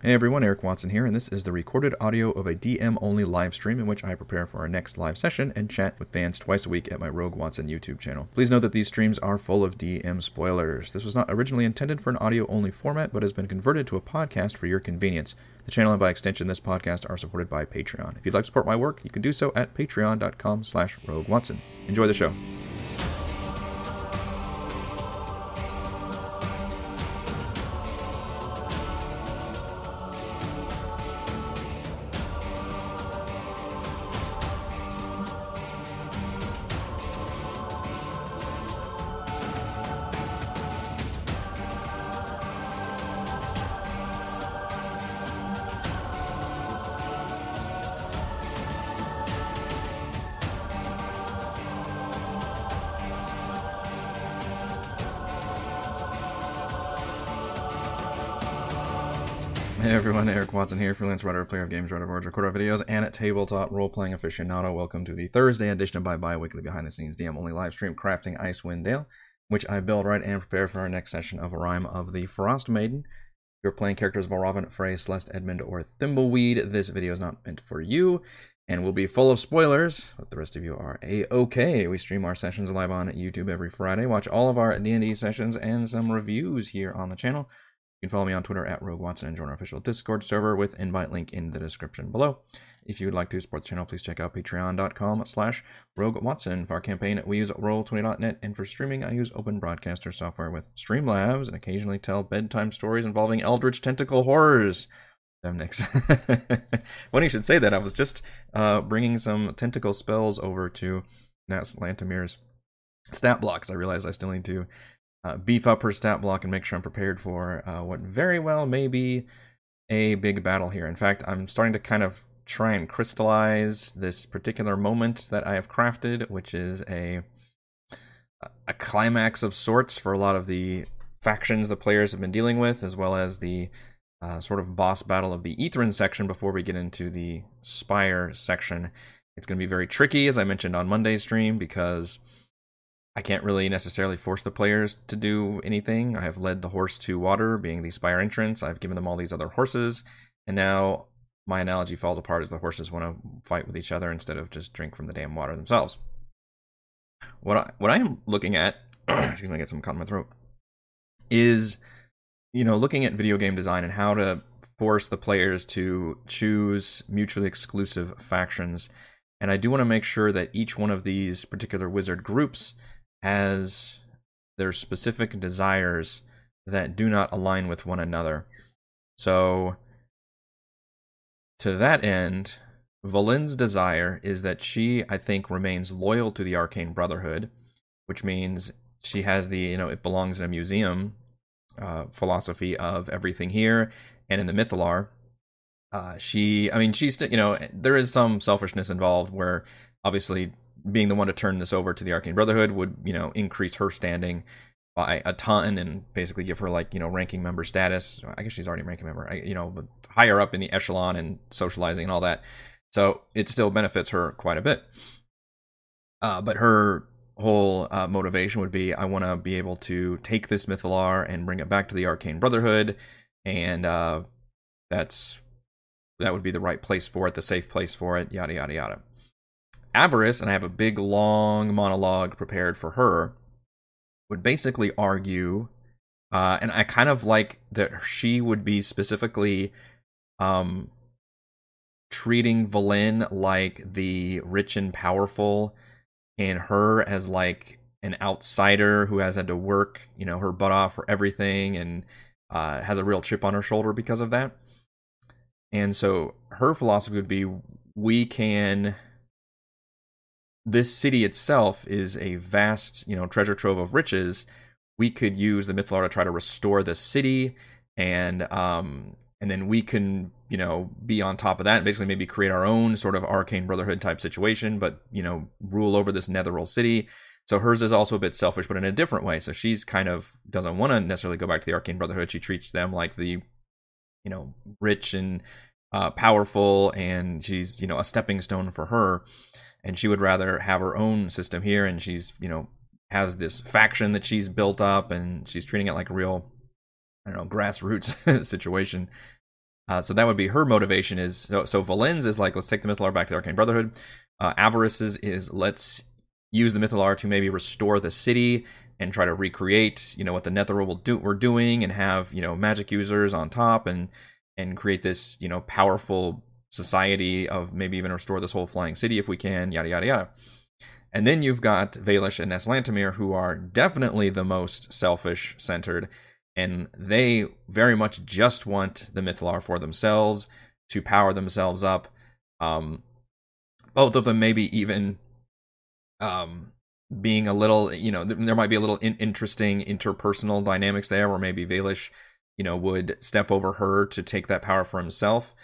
Hey everyone, Eric Watson here, and this is the recorded audio of a DM only live stream in which I prepare for our next live session and chat with fans twice a week at my Rogue Watson YouTube channel. Please note that these streams are full of DM spoilers. This was not originally intended for an audio only format, but has been converted to a podcast for your convenience. The channel and by extension this podcast are supported by Patreon. If you'd like to support my work, you can do so at patreon.com slash rogue watson. Enjoy the show. Watson here, freelance writer, player of games, writer of words, recorder of videos, and at tabletop role-playing aficionado. Welcome to the Thursday edition of Bye Bye Weekly Behind the Scenes DM only live stream crafting Icewind Dale, which I build, write, and prepare for our next session of Rime of the Frost Maiden. If you're playing characters Valravn, Frey, Celeste, Edmund, or Thimbleweed, this video is not meant for you and will be full of spoilers, but the rest of you are a-okay. We stream our sessions live on YouTube every Friday. Watch all of our D&D sessions and some reviews here on the channel. You can follow me on Twitter at Rogue Watson and join our official Discord server with invite link in the description below. If you would like to support the channel, please check out patreon.com slash Rogue Watson. For our campaign, we use Roll20.net, and for streaming, I use Open Broadcaster software with Streamlabs and occasionally tell bedtime stories involving eldritch tentacle horrors. Demnix. when you should say that, I was just uh, bringing some tentacle spells over to Nass Lantomir's stat blocks. I realized I still need to uh, beef up her stat block and make sure I'm prepared for uh, what very well may be a big battle here. In fact, I'm starting to kind of try and crystallize this particular moment that I have crafted, which is a a climax of sorts for a lot of the factions the players have been dealing with, as well as the uh, sort of boss battle of the Ythryn section before we get into the Spire section. It's going to be very tricky, as I mentioned on Monday's stream, because I can't really necessarily force the players to do anything. I have led the horse to water, being the Spire entrance. I've given them all these other horses, and now my analogy falls apart as the horses want to fight with each other instead of just drink from the damn water themselves. What I, what I am looking at, excuse me, I get some caught in my throat, is you know looking at video game design and how to force the players to choose mutually exclusive factions. And I do want to make sure that each one of these particular wizard groups has their specific desires that do not align with one another. So, to that end, Valin's desire is that she, I think, remains loyal to the Arcane Brotherhood, which means she has the, you know, it belongs in a museum uh, philosophy of everything here and in the Mythallar. Uh, she, I mean, she's, you know, there is some selfishness involved where obviously being the one to turn this over to the Arcane Brotherhood would, you know, increase her standing by a ton and basically give her like, you know, ranking member status. I guess she's already ranking member, you know, higher up in the echelon and socializing and all that. So it still benefits her quite a bit. Uh, but her whole uh, motivation would be I want to be able to take this Mythallar and bring it back to the Arcane Brotherhood. And uh, that's that would be the right place for it, the safe place for it, yada, yada, yada. Avarice, and I have a big long monologue prepared for her, would basically argue, uh, and I kind of like that she would be specifically um, treating Valin like the rich and powerful, and her as like an outsider who has had to work, you know, her butt off for everything and uh, has a real chip on her shoulder because of that. And so her philosophy would be we can this city itself is a vast, you know, treasure trove of riches. We could use the Mythallar to try to restore the city, and um, and then we can, you know, be on top of that and basically maybe create our own sort of arcane brotherhood type situation, but you know, rule over this Netheril city. So hers is also a bit selfish, but in a different way. So she's kind of doesn't want to necessarily go back to the arcane brotherhood. She treats them like the, you know, rich and uh, powerful, and she's you know a stepping stone for her and she would rather have her own system here and she's you know has this faction that she's built up and she's treating it like a real i don't know grassroots situation Uh, so that would be her motivation. Is so so Valen's is like let's take the Mythallar back to the Arcane Brotherhood. Uh, Avarice's is let's use the Mythallar to maybe restore the city and try to recreate you know what the Netherrealm will do we're doing and have you know magic users on top and and create this you know powerful society of maybe even restore this whole flying city if we can yada yada yada. And then you've got Valish and Nass Lantomir, who are definitely the most selfish centered, and they very much just want the Mythallar for themselves to power themselves up. Um, both of them maybe even um, being a little, you know, there might be a little in- interesting interpersonal dynamics there, where maybe Valish, you know, would step over her to take that power for himself.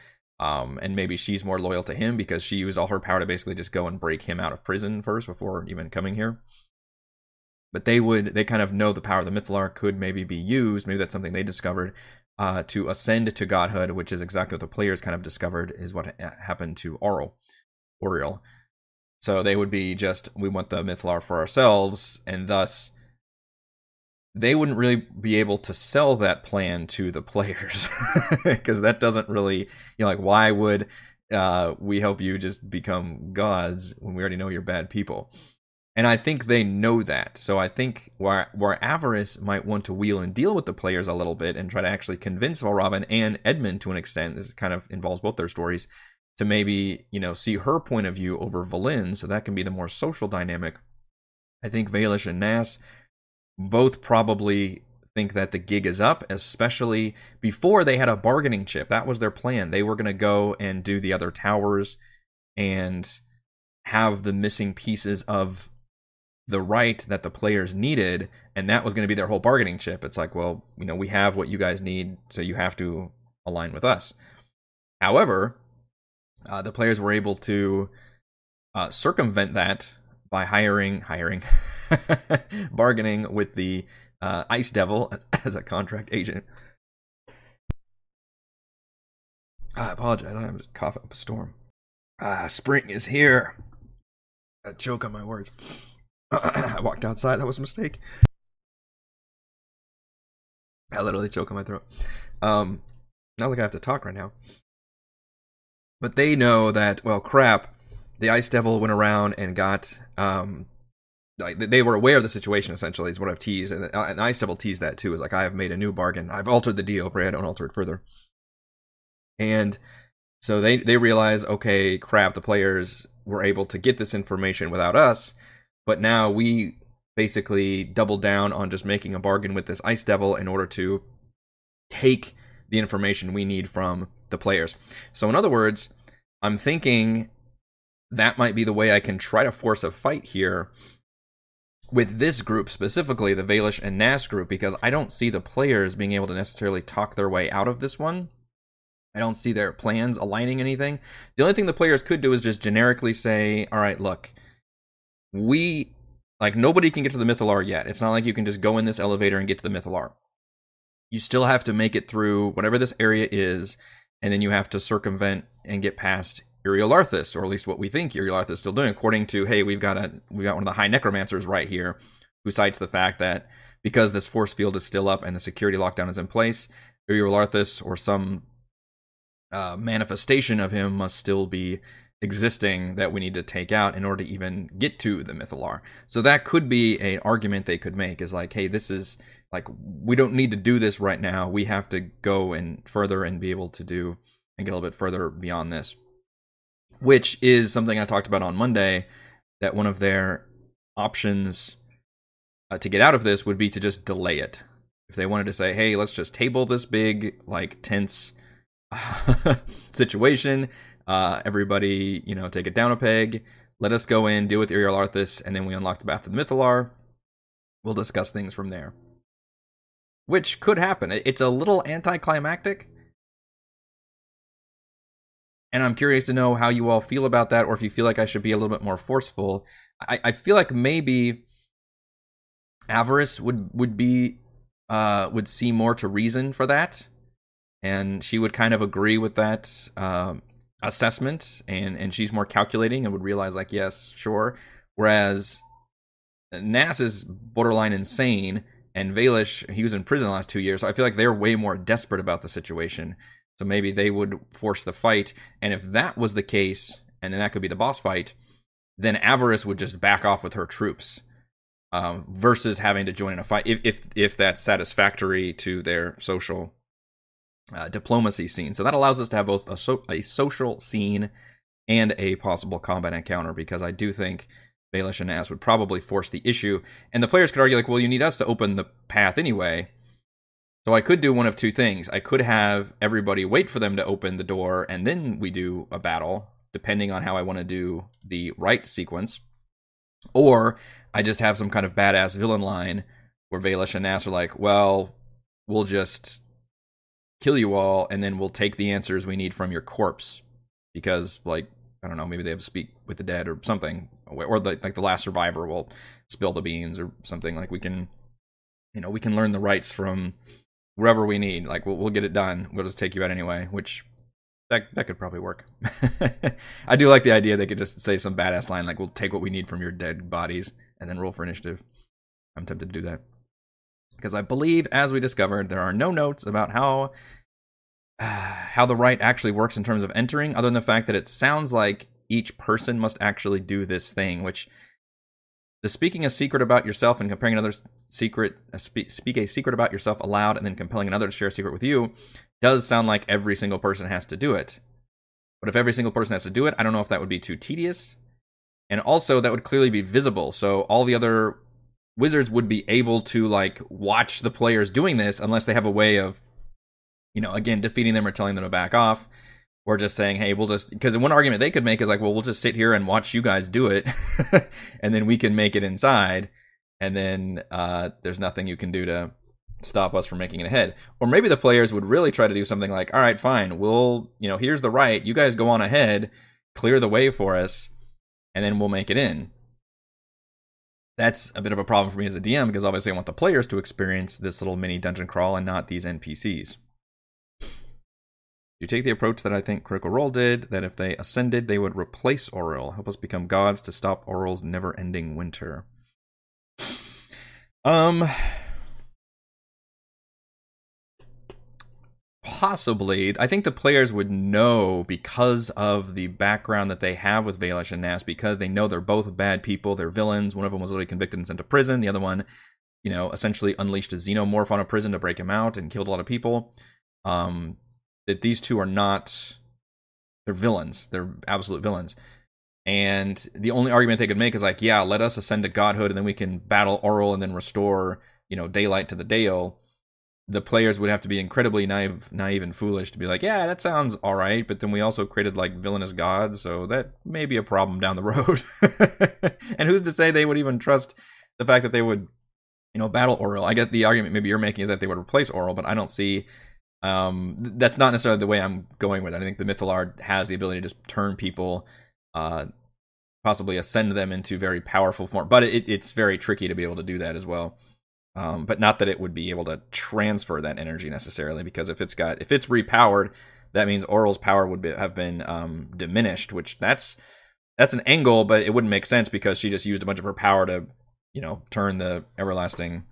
Um, and maybe she's more loyal to him because she used all her power to basically just go and break him out of prison first before even coming here. But they would, they kind of know the power of the Mythallar could maybe be used. Maybe that's something they discovered uh, to ascend to godhood, which is exactly what the players kind of discovered is what happened to Auril, Auriel. So they would be just, we want the Mythallar for ourselves, and thus they wouldn't really be able to sell that plan to the players because that doesn't really you know like why would uh, we help you just become gods when we already know you're bad people? And i think they know that. So i think where where avarice might want to wheel and deal with the players a little bit and try to actually convince valravn and edmund to an extent this kind of involves both their stories to maybe you know see her point of view over valin so that can be the more social dynamic. I think Valish and Nass both probably think that the gig is up, especially before they had a bargaining chip. That was their plan. They were going to go and do the other towers and have the missing pieces of the rite that the players needed, and that was going to be their whole bargaining chip. It's like, well, you know, we have what you guys need, so you have to align with us. However, uh, the players were able to uh, circumvent that by hiring hiring bargaining with the uh, Ice Devil as a contract agent. I apologize. I'm just coughing up a storm. Ah, spring is here. I joke on my words. I walked outside. That was a mistake. I literally choke on my throat. Um, not like I have to talk right now. But they know that, well, crap, the Ice Devil went around and got um like they were aware of the situation essentially is what I've teased and, uh, and Ice Devil teased that too is like I have made a new bargain. I've altered the deal pray I don't alter it further. And so they they realize okay crap the players were able to get this information without us but now we basically double down on just making a bargain with this Ice Devil in order to take the information we need from the players. So in other words I'm thinking that might be the way I can try to force a fight here with this group specifically, the Valish and Nass group, because I don't see the players being able to necessarily talk their way out of this one. I don't see their plans aligning anything. The only thing the players could do is just generically say, all right, look, we, like, nobody can get to the Mythallar yet. It's not like you can just go in this elevator and get to the Mythallar. You still have to make it through whatever this area is, and then you have to circumvent and get past Iriolarthas, or at least what we think Iriolarthas is still doing, according to hey, we've got a we got one of the high necromancers right here, who cites the fact that because this force field is still up and the security lockdown is in place, Iriolarthas or some uh, manifestation of him must still be existing that we need to take out in order to even get to the Mythallar. So that could be an argument they could make is like, hey, this is like we don't need to do this right now. We have to go and further and be able to do and get a little bit further beyond this which is something I talked about on Monday. That one of their options uh, to get out of this would be to just delay it. If they wanted to say, "Hey, let's just table this big, like tense situation," uh, everybody, you know, take it down a peg. Let us go in, deal with Iriolarthas, and then we unlock the Bath of the Mythallar. We'll discuss things from there. Which could happen. It's a little anticlimactic, and I'm curious to know how you all feel about that, or if you feel like I should be a little bit more forceful. I, I feel like maybe Avarice would would be uh, would see more to reason for that, and she would kind of agree with that um, assessment, and and she's more calculating and would realize like yes, sure. Whereas Nass is borderline insane, and Valish he was in prison the last two years, so I feel like they're way more desperate about the situation So maybe they would force the fight. And if that was the case, and then that could be the boss fight, then Avarice would just back off with her troops. Um, versus having to join in a fight if, if if that's satisfactory to their social uh, diplomacy scene. So that allows us to have both a, so, a social scene and a possible combat encounter because I do think Baelish and Nass would probably force the issue. And the players could argue, like, well, you need us to open the path anyway. So I could do one of two things. I could have everybody wait for them to open the door and then we do a battle, depending on how I want to do the rite sequence. Or I just have some kind of badass villain line where Baelish and Nass are like, well, we'll just kill you all and then we'll take the answers we need from your corpse. Because, like, I don't know, maybe they have to speak with the dead or something. Or the, like the last survivor will spill the beans or something. Like we can, you know, we can learn the rites from wherever we need. Like we'll, we'll get it done. We'll just take you out anyway, which that that could probably work. I do like the idea they could just say some badass line like, "We'll take what we need from your dead bodies and then roll for initiative." I'm tempted to do that because I believe, as we discovered, there are no notes about how how the rite actually works in terms of entering, other than the fact that it sounds like each person must actually do this thing, which the speaking a secret about yourself and comparing another secret, speak a secret about yourself aloud and then compelling another to share a secret with you does sound like every single person has to do it. But if every single person has to do it, I don't know if that would be too tedious. And also, that would clearly be visible. So all the other wizards would be able to like watch the players doing this unless they have a way of, you know, again, defeating them or telling them to back off or just saying, hey, we'll just because one argument they could make is like, well, we'll just sit here and watch you guys do it, and then we can make it inside, and then uh, there's nothing you can do to stop us from making it ahead. Or maybe the players would really try to do something like, all rite, fine, we'll, you know, here's the right, you guys go on ahead, clear the way for us, and then we'll make it in. That's a bit of a problem for me as a DM because obviously I want the players to experience this little mini dungeon crawl and not these NPCs. You take the approach that I think Critical Role did, that if they ascended, they would replace Auril, help us become gods to stop Auril's never-ending winter. Um, possibly. I think the players would know because of the background that they have with Baelish and Nass, because they know they're both bad people, they're villains. One of them was literally convicted and sent to prison. The other one, you know, essentially unleashed a xenomorph on a prison to break him out and killed a lot of people. Um, that these two are not they're villains. They're absolute villains. And the only argument they could make is like, yeah, let us ascend to godhood and then we can battle Auril and then restore, you know, daylight to the Dale. The players would have to be incredibly naive, naive and foolish to be like, yeah, that sounds all right, but then we also created like villainous gods, so that may be a problem down the road. and who's to say they would even trust the fact that they would, you know, battle Auril? I guess the argument maybe you're making is that they would replace Auril, but I don't see um, that's not necessarily the way I'm going with it. I think the Mythallar has the ability to just turn people, uh, possibly ascend them into very powerful form, but it, it's very tricky to be able to do that as well. Um, but not that it would be able to transfer that energy necessarily, because if it's got if it's repowered, that means Auril's power would be, have been um, diminished, which that's that's an angle, but it wouldn't make sense because she just used a bunch of her power to, you know, turn the everlasting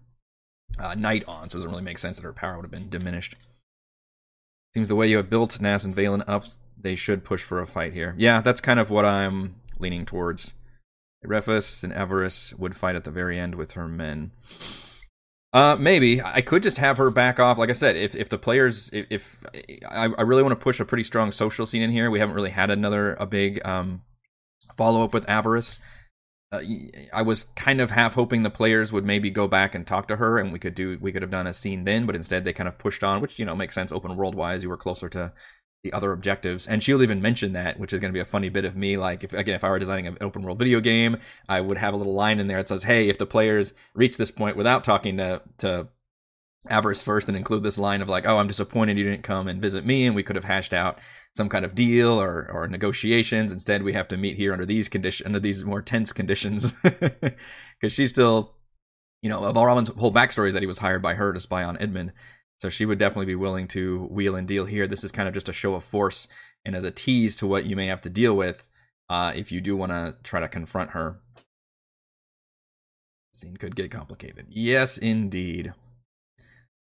uh, night on. So it doesn't really make sense that her power would have been diminished. Seems the way you have built Nass and Valen up, they should push for a fight here. Yeah, that's kind of what I'm leaning towards. Refus and Avarice would fight at the very end with her men. Uh, maybe I could just have her back off. Like I said, if if the players, if, if I, I, really want to push a pretty strong social scene in here, we haven't really had another a big um follow up with Avarice uh, I was kind of half hoping the players would maybe go back and talk to her, and we could do we could have done a scene then, but instead they kind of pushed on, which you know makes sense open world wise. You were closer to the other objectives, and she'll even mention that, which is going to be a funny bit of me. Like if again, if I were designing an open world video game, I would have a little line in there that says, "Hey, if the players reach this point without talking to to Avarice first and include this line of like, "Oh, I'm disappointed you didn't come and visit me," and we could have hashed out some kind of deal or or negotiations. Instead, we have to meet here under these conditions, under these more tense conditions, because she's still, you know, of all Robin's whole backstory is that he was hired by her to spy on Edmund, so she would definitely be willing to wheel and deal here. This is kind of just a show of force and as a tease to what you may have to deal with uh, if you do want to try to confront her. Scene could get complicated. Yes, indeed.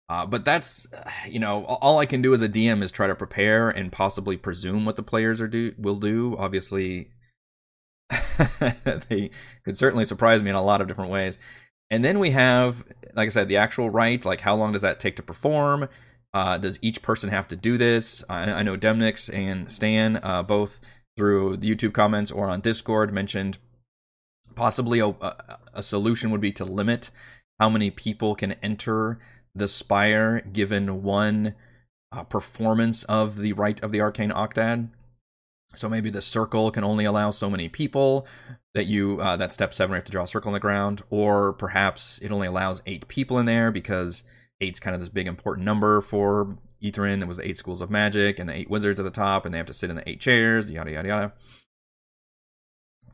Uh, but that's, you know, all I can do as a DM is try to prepare and possibly presume what the players are do will do. Obviously, they could certainly surprise me in a lot of different ways. And then we have, like I said, the actual rite. Like, how long does that take to perform? Uh, does each person have to do this? I, I know Demnix and Stan, uh, both through the YouTube comments or on Discord, mentioned possibly a, a, a solution would be to limit how many people can enter the Spire given one uh, performance of the rite of the Arcane Octad. So maybe the circle can only allow so many people that you uh, that step seven you have to draw a circle on the ground, or perhaps it only allows eight people in there because eight's kind of this big important number for Ythryn. It was the eight schools of magic and the eight wizards at the top, and they have to sit in the eight chairs. Yada yada yada.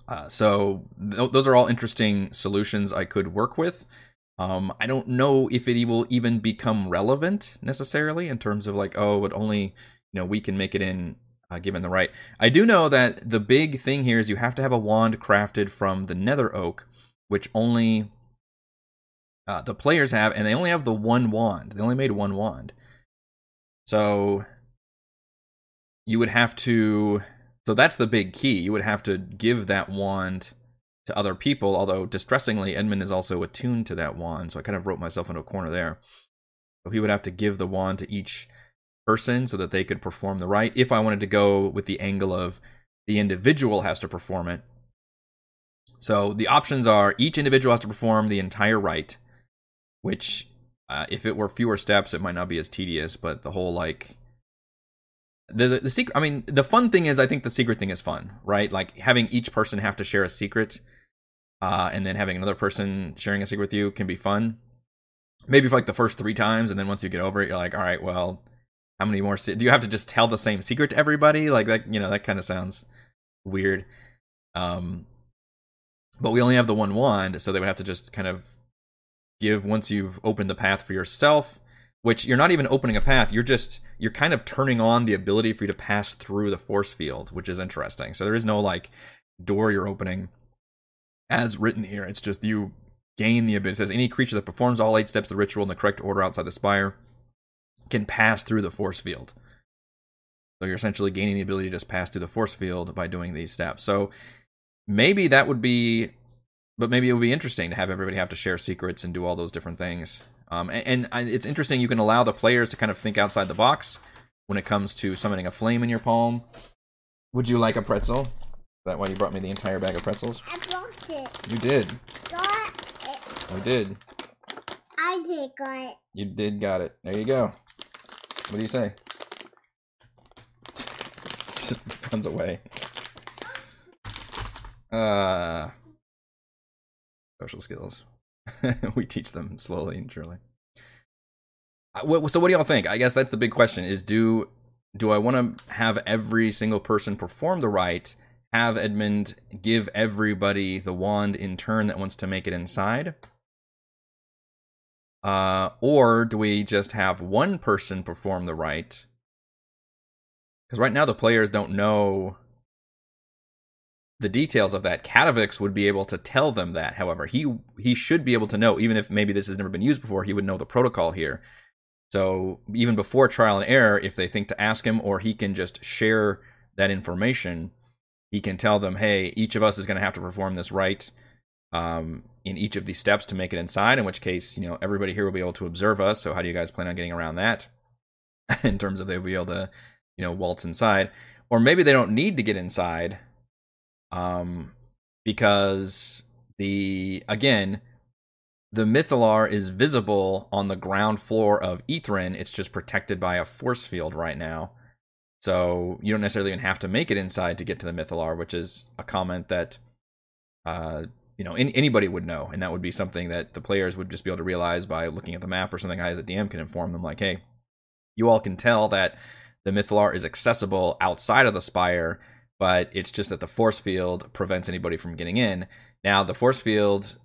Uh, so th- those are all interesting solutions I could work with. Um, I don't know if it will even become relevant necessarily in terms of like, oh, but only you know we can make it in uh, given the rite. I do know that the big thing here is you have to have a wand crafted from the Nether Oak, which only uh, the players have, and they only have the one wand. They only made one wand, so you would have to. So that's the big key. You would have to give that wand to other people. Although distressingly, Edmund is also attuned to that wand, so I kind of wrote myself into a corner there. So he would have to give the wand to each person so that they could perform the rite. If I wanted to go with the angle of the individual has to perform it. So the options are each individual has to perform the entire rite, which uh, if it were fewer steps, it might not be as tedious. But the whole like the, the the secret. I mean, the fun thing is, I think the secret thing is fun, right? Like having each person have to share a secret, uh, and then having another person sharing a secret with you can be fun. Maybe for like the first three times, and then once you get over it, you're like, all right, well, how many more? Se- Do you have to just tell the same secret to everybody? Like that, you know, that kind of sounds weird. Um, but we only have the one wand, so they would have to just kind of give once you've opened the path for yourself. Which you're not even opening a path. You're just you're kind of turning on the ability for you to pass through the force field, which is interesting. So there is no like door you're opening as written here. It's just you gain the ability. It says any creature that performs all eight steps of the ritual in the correct order outside the spire can pass through the force field. So you're essentially gaining the ability to just pass through the force field by doing these steps. So maybe that would be, but maybe it would be interesting to have everybody have to share secrets and do all those different things. Um, and, and it's interesting you can allow the players to kind of think outside the box when it comes to summoning a flame in your palm. Would you like a pretzel? Is that why you brought me the entire bag of pretzels? I brought it. You did. Got it. I did. I did got it. You did got it. There you go. What do you say? Just runs away. Uh social skills. we teach them slowly and surely. Uh, So what do y'all think? I guess that's the big question is do do I want to have every single person perform the rite, have Edmund give everybody the wand in turn that wants to make it inside? Uh, or do we just have one person perform the rite? Because right now the players don't know the details of that. Katavix would be able to tell them that. However, he he should be able to know, even if maybe this has never been used before, he would know the protocol here. So even before trial and error, if they think to ask him, or he can just share that information, he can tell them, "Hey, each of us is going to have to perform this rite um, in each of these steps to make it inside." In which case, you know, everybody here will be able to observe us. So how do you guys plan on getting around that? in terms of they'll be able to, you know, waltz inside, or maybe they don't need to get inside, um, because the again the Mythallar is visible on the ground floor of Ythryn. It's just protected by a force field right now. So you don't necessarily even have to make it inside to get to the Mythallar, which is a comment that uh, you know any, anybody would know, and that would be something that the players would just be able to realize by looking at the map or something. I as a DM can inform them, like, hey, you all can tell that the Mythallar is accessible outside of the spire, but it's just that the force field prevents anybody from getting in. Now, the force field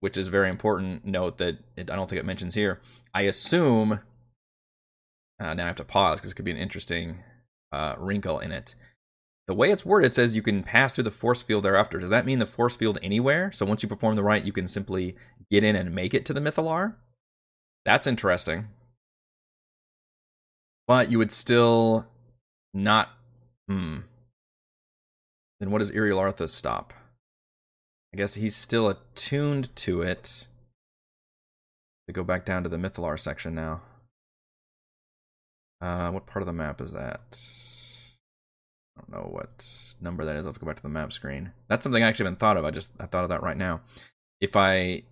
which is very important note that it, I don't think it mentions here. I assume. Uh, now I have to pause because it could be an interesting uh, wrinkle in it. The way it's worded says you can pass through the force field thereafter. Does that mean the force field anywhere? So once you perform the rite, you can simply get in and make it to the Mythallar? That's interesting. But you would still not. Hmm. Then what does Iriolarthas stop? I guess he's still attuned to it. To go back down to the Mythallar section now. Uh, what part of the map is that? I don't know what number that is. Let's go back to the map screen. That's something I actually haven't thought of. I just I thought of that right now. If I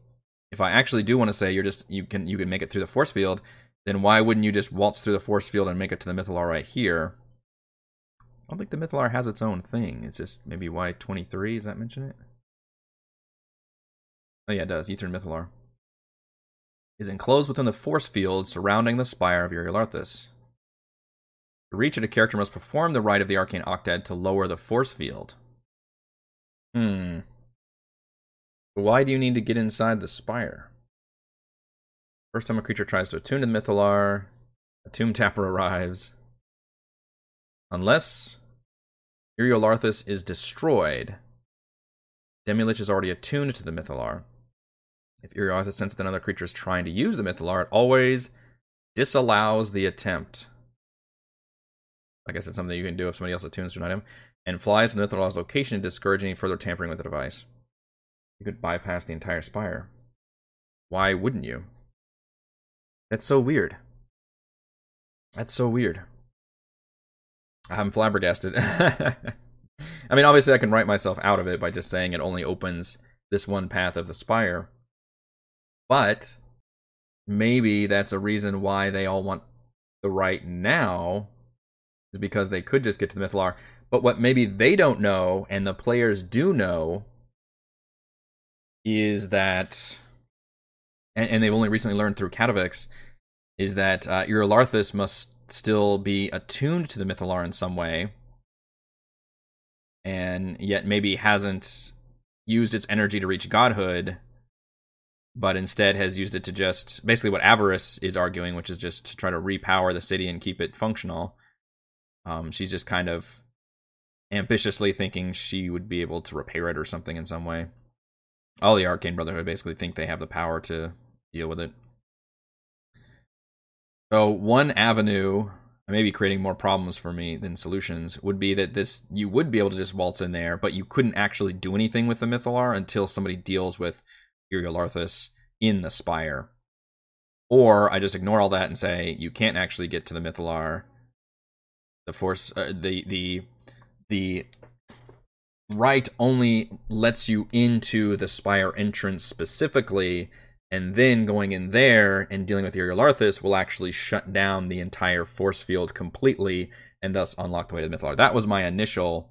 if I actually do want to say you're just you can you can make it through the force field, then why wouldn't you just waltz through the force field and make it to the Mythallar right here? I don't think the Mythallar has its own thing. It's just maybe Y23. Does that mention it? Oh yeah, it does. Aether Mythallar is enclosed within the force field surrounding the spire of Iriolarthas. To reach it, a character must perform the rite of the Arcane Octad to lower the force field. Hmm. Why do you need to get inside the spire? First time a creature tries to attune to the Mythallar, a Tomb Tapper arrives. Unless Iriolarthas is destroyed, Demilich is already attuned to the Mythallar. If Iriolarthas senses that another creature is trying to use the Mythallar, it always disallows the attempt. I guess it's something you can do if somebody else attunes to an item, and flies to the Mythallar's location, discouraging any further tampering with the device. You could bypass the entire spire. Why wouldn't you? That's so weird. That's so weird. I'm flabbergasted. I mean, obviously, I can write myself out of it by just saying it only opens this one path of the spire. But maybe that's a reason why they all want the right now, is because they could just get to the Mythallar. But what maybe they don't know, and the players do know, is that, and, and they've only recently learned through Katovix, is that uh, Uriel must still be attuned to the Mythallar in some way, and yet maybe hasn't used its energy to reach godhood, but instead has used it to just basically what Avarice is arguing, which is just to try to repower the city and keep it functional. Um, she's just kind of ambitiously thinking she would be able to repair it or something in some way all the Arcane Brotherhood basically think they have the power to deal with it. So one avenue, maybe creating more problems for me than solutions, would be that this you would be able to just waltz in there, but you couldn't actually do anything with the Mythallar until somebody deals with Iriolarthas in the Spire. Or I just ignore all that and say you can't actually get to the Mythallar. The force, uh, the the the rite only lets you into the spire entrance specifically, and then going in there and dealing with Iriolarthas will actually shut down the entire force field completely and thus unlock the way to the Mythallar. That was my initial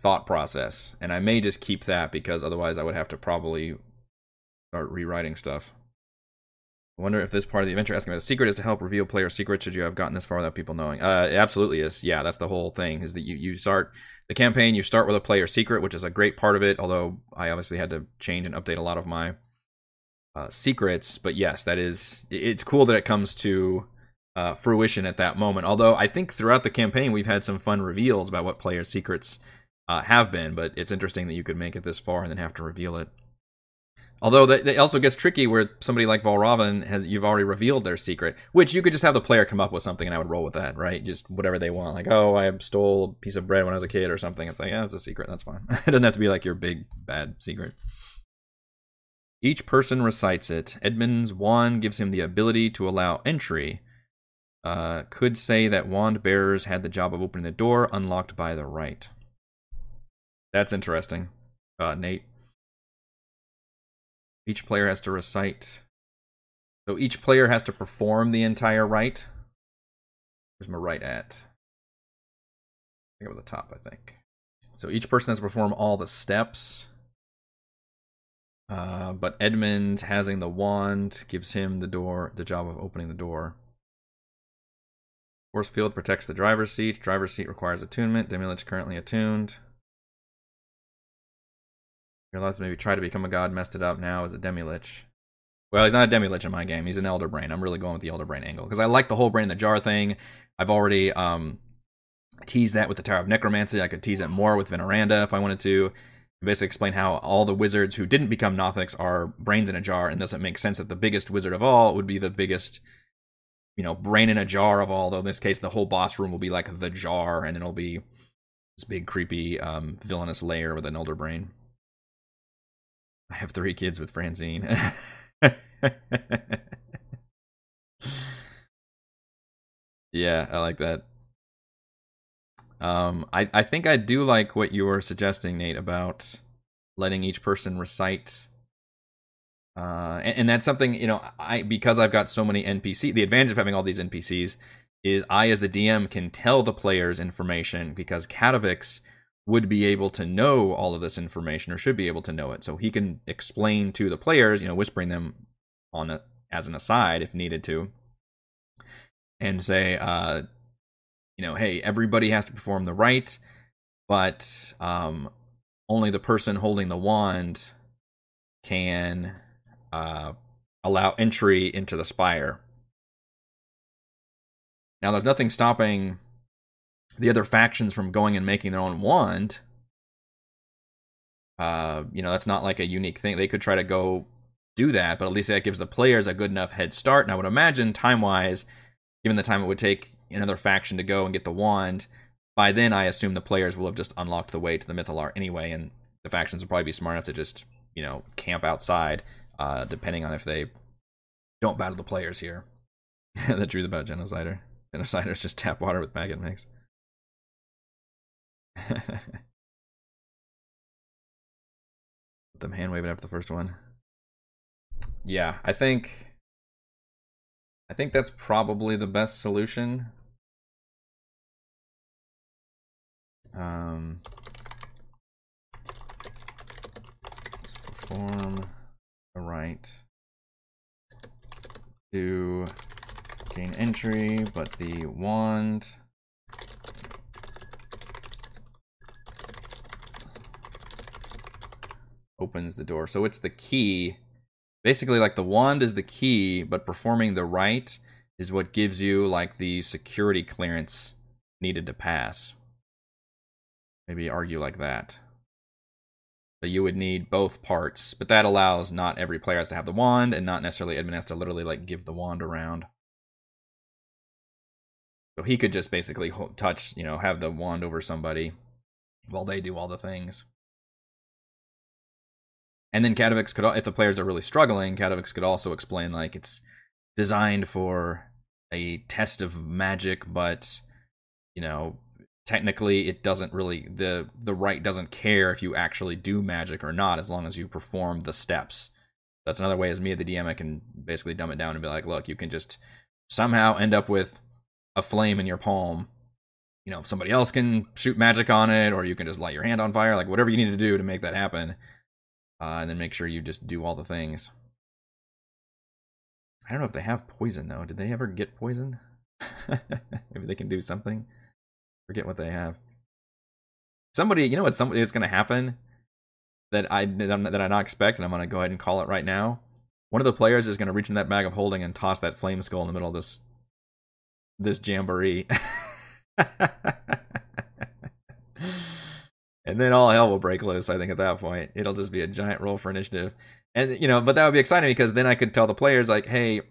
thought process, and I may just keep that because otherwise I would have to probably start rewriting stuff. I wonder if this part of the adventure asking about a secret is to help reveal player secrets. Should you have gotten this far without people knowing? Uh, it absolutely is. Yeah, that's the whole thing. Is that you you start the campaign, you start with a player secret, which is a great part of it. Although I obviously had to change and update a lot of my uh, secrets. But yes, that is it's cool that it comes to uh, fruition at that moment. Although I think throughout the campaign we've had some fun reveals about what player secrets uh, have been. But it's interesting that you could make it this far and then have to reveal it. Although that, also gets tricky where somebody like Valravn has you've already revealed their secret, which you could just have the player come up with something and I would roll with that, rite? Just whatever they want. Like, oh, I stole a piece of bread when I was a kid or something. It's like, yeah, it's a secret. That's fine. it doesn't have to be like your big bad secret. Each person recites it. Edmund's wand gives him the ability to allow entry. Uh, could say that wand bearers had the job of opening the door unlocked by the right. That's interesting, uh, Nate. Each player has to recite. So each player has to perform the entire rite. Where's my rite at? I think it was the top, I think. So each person has to perform all the steps. Uh, but Edmund having the wand gives him the door, the job of opening the door. Force field protects the driver's seat. Driver's seat requires attunement. Demilich currently attuned. Your lives maybe try to become a god, messed it up now as a demi-lich. Well, he's not a demi-lich in my game. He's an elder brain. I'm really going with the elder brain angle because I like the whole brain in the jar thing. I've already um, teased that with the Tower of Necromancy. I could tease it more with Veneranda if I wanted to. Basically, explain how all the wizards who didn't become Nothics are brains in a jar, and thus it makes sense that the biggest wizard of all would be the biggest you know, brain in a jar of all. Though in this case, the whole boss room will be like the jar, and it'll be this big creepy um, villainous layer with an elder brain. I have three kids with Francine. yeah, I like that. Um, I I think I do like what you were suggesting, Nate, about letting each person recite. Uh, and, and that's something you know, I because I've got so many NPC. The advantage of having all these NPCs is I, as the DM, can tell the players information because Katovix would be able to know all of this information or should be able to know it. So he can explain to the players, you know, whispering them on a, as an aside if needed to, and say, uh, you know, hey, everybody has to perform the rite, but um, only the person holding the wand can uh, allow entry into the spire. Now, there's nothing stopping the other factions from going and making their own wand. Uh, you know, that's not like a unique thing. They could try to go do that, but at least that gives the players a good enough head start. And I would imagine, time wise, given the time it would take another faction to go and get the wand, by then I assume the players will have just unlocked the way to the Mythallar anyway, and the factions will probably be smart enough to just, you know, camp outside, uh, depending on if they don't battle the players here. the truth about Genocider. Genociders just tap water with maggot mix. Them hand waving after the first one. Yeah, I think I think that's probably the best solution. Um perform a rite to gain entry, but the wand opens the door. So it's the key. Basically, like the wand is the key, but performing the rite is what gives you like the security clearance needed to pass. Maybe argue like that. But you would need both parts. But that allows not every player has to have the wand, and not necessarily Edmund has to literally like give the wand around. So he could just basically touch, you know, have the wand over somebody while they do all the things. And then Katovix could, if the players are really struggling, Katovix could also explain like it's designed for a test of magic, but you know, technically it doesn't really the the rite doesn't care if you actually do magic or not, as long as you perform the steps. That's another way as me, the DM, I can basically dumb it down and be like, look, you can just somehow end up with a flame in your palm. You know, somebody else can shoot magic on it, or you can just light your hand on fire, like whatever you need to do to make that happen uh, and then make sure you just do all the things. I don't know if they have poison though. Did they ever get poison? Maybe they can do something. Forget what they have. Somebody, you know what? Somebody is going to happen that I that I not expect, and I'm going to go ahead and call it right now. One of the players is going to reach in that bag of holding and toss that flame skull in the middle of this this jamboree. and then all hell will break loose. I think at that point, it'll just be a giant roll for initiative, and you know, but that would be exciting because then I could tell the players like, hey,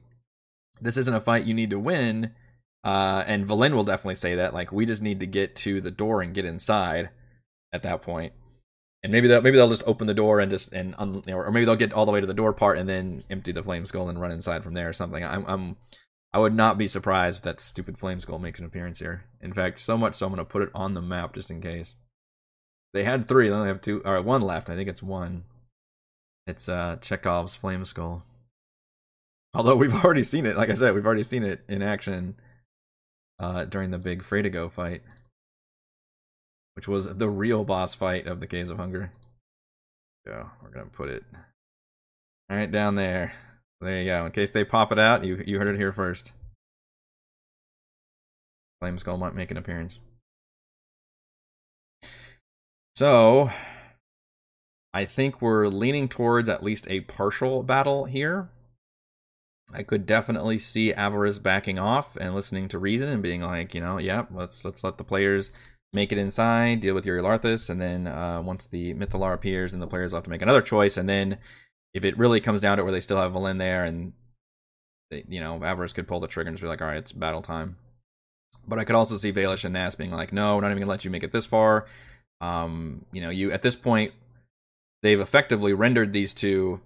this isn't a fight you need to win. Uh, and Valen will definitely say that. Like, we just need to get to the door and get inside at that point. And maybe they'll maybe they'll just open the door and just and un, or maybe they'll get all the way to the door part and then empty the flame skull and run inside from there or something. I'm, I'm I would not be surprised if that stupid flame skull makes an appearance here. In fact, so much so I'm gonna put it on the map just in case. They had three. They only have two or one left. I think it's one. It's uh Chekhov's flame skull. Although we've already seen it, like I said, we've already seen it in action uh, during the big Freydigo fight, which was the real boss fight of the Caves of Hunger. So we're gonna put it right down there. There you go. In case they pop it out, you you heard it here first. Flame Skull might make an appearance. So, I think we're leaning towards at least a partial battle here. I could definitely see Avarice backing off and listening to reason and being like, you know, yeah, let's let's let the players make it inside, deal with Iriolarthas, and then uh, once the Mythallar appears, then the players will have to make another choice. And then if it really comes down to where they still have Valen there and they, you know, Avarice could pull the trigger and just be like, all right, it's battle time. But I could also see Baelish and Nass being like, no, we're not even gonna let you make it this far. Um, you know, you at this point, they've effectively rendered these two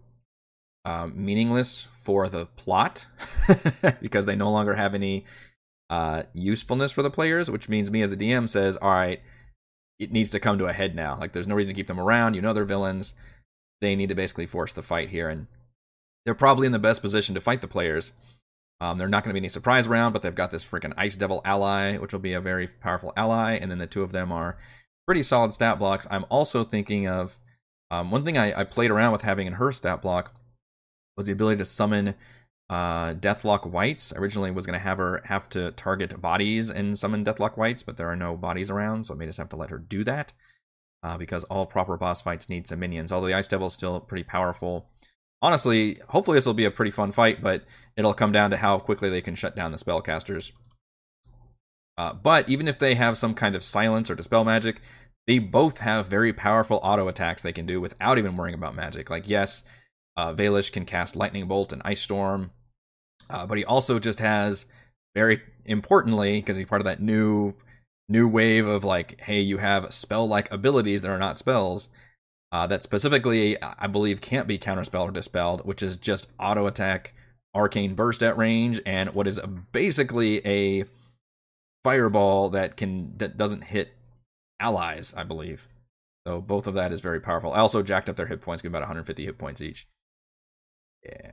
um, meaningless for the plot because they no longer have any uh, usefulness for the players, which means me as the DM says, all right, it needs to come to a head now. Like, there's no reason to keep them around. You know, they're villains. They need to basically force the fight here, and they're probably in the best position to fight the players. Um, they're not going to be any surprise round, but they've got this freaking Ice Devil ally, which will be a very powerful ally, and then the two of them are pretty solid stat blocks. I'm also thinking of um, one thing I, I, played around with having in her stat block was the ability to summon uh, Deathlock Wights. Originally was going to have her have to target bodies and summon Deathlock Wights, but there are no bodies around, so I may just have to let her do that uh, because all proper boss fights need some minions. Although the Ice Devil is still pretty powerful. Honestly, hopefully this will be a pretty fun fight, but it'll come down to how quickly they can shut down the spellcasters. Uh, but even if they have some kind of silence or dispel magic, they both have very powerful auto attacks they can do without even worrying about magic. Like, yes, uh, Baelish can cast Lightning Bolt and Ice Storm, uh, but he also just has very importantly because he's part of that new new wave of like, hey, you have spell like abilities that are not spells. Uh, that specifically, I believe, can't be counterspelled or dispelled, which is just auto attack, arcane burst at range, and what is basically a fireball that can that doesn't hit allies, I believe. So both of that is very powerful. I also jacked up their hit points, give about 150 hit points each. Yeah.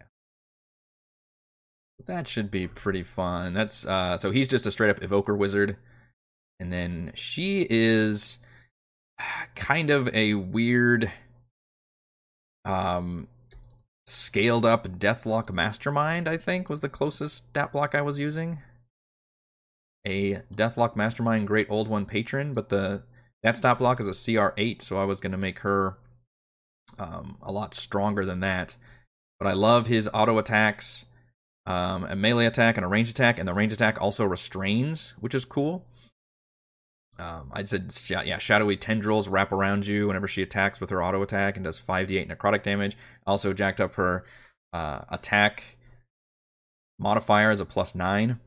That should be pretty fun. That's uh so he's just a straight up evoker wizard. And then she is kind of a weird um scaled up deathlock mastermind, I think was the closest stat block I was using. A deathlock mastermind great old one patron, but the that stat block is a CR8, so I was going to make her um, a lot stronger than that. But I love his auto attacks, um, a melee attack and a range attack, and the range attack also restrains, which is cool. Um, I said, yeah, shadowy tendrils wrap around you whenever she attacks with her auto attack and does 5d8 necrotic damage. Also jacked up her uh, attack modifier as a plus nine.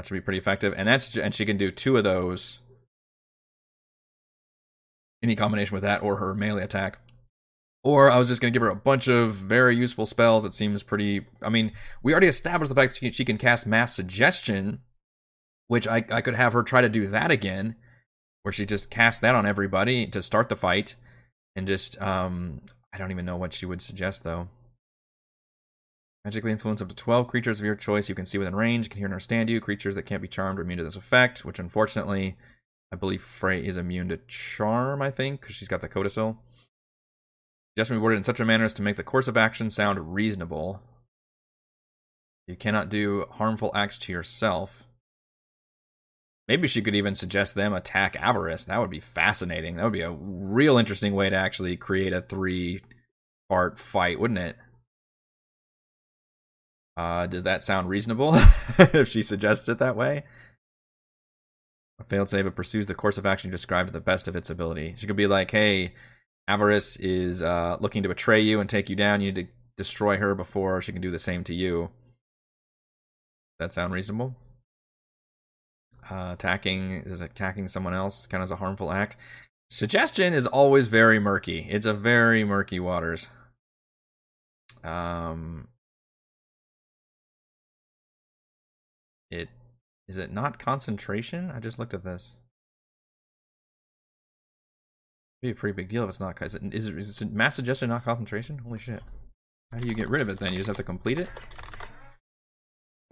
That should be pretty effective, and that's and she can do two of those any combination with that or her melee attack. Or I was just going to give her a bunch of very useful spells. It seems pretty. I mean, we already established the fact that she can cast Mass Suggestion, which I, I could have her try to do that again, where she just casts that on everybody to start the fight. And just, um, I don't even know what she would suggest though. Magically influence up to 12 creatures of your choice you can see within range, can hear and understand you. Creatures that can't be charmed or immune to this effect, which unfortunately I believe Frey is immune to charm, I think, because she's got the codicil. Suggestion be worded in such a manner as to make the course of action sound reasonable. You cannot do harmful acts to yourself. Maybe she could even suggest them attack Avarice. That would be fascinating. That would be a real interesting way to actually create a three part fight, wouldn't it? Uh, does that sound reasonable if she suggests it that way? A failed save, it pursues the course of action described to the best of its ability. She could be like, hey, Avarice is uh, looking to betray you and take you down. You need to destroy her before she can do the same to you. That sound reasonable? Uh, attacking is attacking someone else kind of as a harmful act. Suggestion is always very murky. It's a very murky waters. Um, is it not concentration? I just looked at this. It'd Be a pretty big deal if it's not. Is it, is it, is it mass suggestion, not concentration? Holy shit. How do you get rid of it then? You just have to complete it?